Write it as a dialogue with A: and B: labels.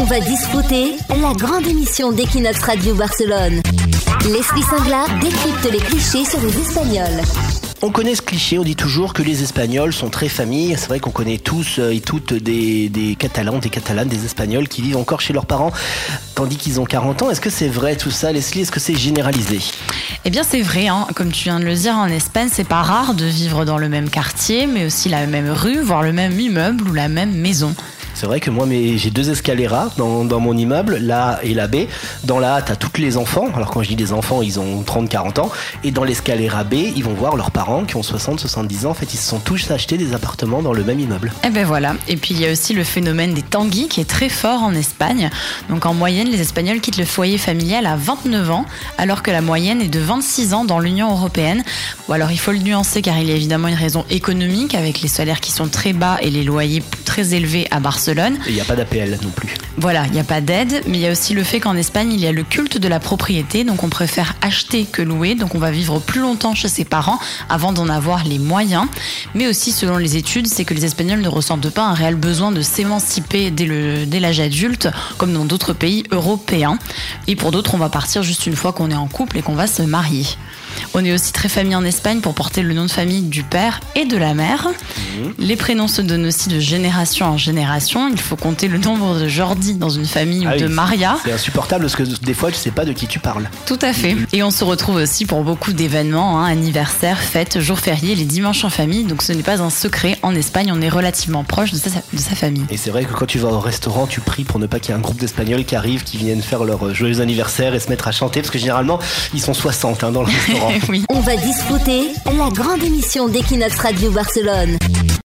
A: On va discuter la grande émission d'Equinox Radio Barcelone. Leslie Singla décrypte les clichés sur les Espagnols.
B: On connaît ce cliché, on dit toujours que les Espagnols sont très familles. C'est vrai qu'on connaît tous euh, et toutes des, des Catalans, des Catalanes, des Espagnols qui vivent encore chez leurs parents tandis qu'ils ont 40 ans. Est-ce que c'est vrai tout ça, Leslie? Est-ce que c'est généralisé?
C: Eh bien, c'est vrai. Hein. Comme tu viens de le dire, en Espagne, c'est pas rare de vivre dans le même quartier, mais aussi la même rue, voire le même immeuble ou la même maison.
B: C'est vrai que moi, j'ai deux escaleras dans, mon immeuble, la et la B. Dans la A, t'as tous les enfants. Alors quand je dis des enfants, ils ont 30, 40 ans. Et dans l'escalera B, ils vont voir leurs parents qui ont 60, 70 ans. En fait, ils se sont tous achetés des appartements dans le même immeuble.
C: Et eh ben voilà. Et puis il y a aussi le phénomène des tanguis qui est très fort en Espagne. Donc en moyenne, les Espagnols quittent le foyer familial à 29 ans, alors que la moyenne est de 26 ans dans l'Union européenne. Bon alors il faut le nuancer car il y a évidemment une raison économique avec les salaires qui sont très bas et les loyers très élevés à Barcelone.
B: Il n'y a pas d'APL non plus.
C: Voilà, il n'y a pas d'aide, mais il y a aussi le fait qu'en Espagne, il y a le culte de la propriété, donc on préfère acheter que louer, donc on va vivre plus longtemps chez ses parents avant d'en avoir les moyens. Mais aussi, selon les études, c'est que les Espagnols ne ressentent pas un réel besoin de s'émanciper dès l'âge adulte, comme dans d'autres pays européens. Et pour d'autres, on va partir juste une fois qu'on est en couple et qu'on va se marier. On est aussi très famille en Espagne pour porter le nom de famille du père et de la mère. Mhm. Les prénoms se donnent aussi de génération en génération. Il faut compter le nombre de Jordi dans une famille ou ah de Maria.
B: C'est insupportable parce que des fois, tu sais pas de qui tu parles.
C: Tout à fait. Et on se retrouve aussi pour beaucoup d'événements, hein, anniversaires, fêtes, jours fériés, les dimanches en famille. Donc ce n'est pas un secret. En Espagne, on est relativement proche de sa, de sa famille.
B: Et c'est vrai que quand tu vas au restaurant, tu pries pour ne pas qu'il y ait un groupe d'Espagnols qui arrivent, qui viennent faire leur joyeux anniversaire et se mettre à chanter parce que généralement, ils sont 60 hein, dans le restaurant.
A: On va discuter la grande émission d'Equinox Radio Barcelone.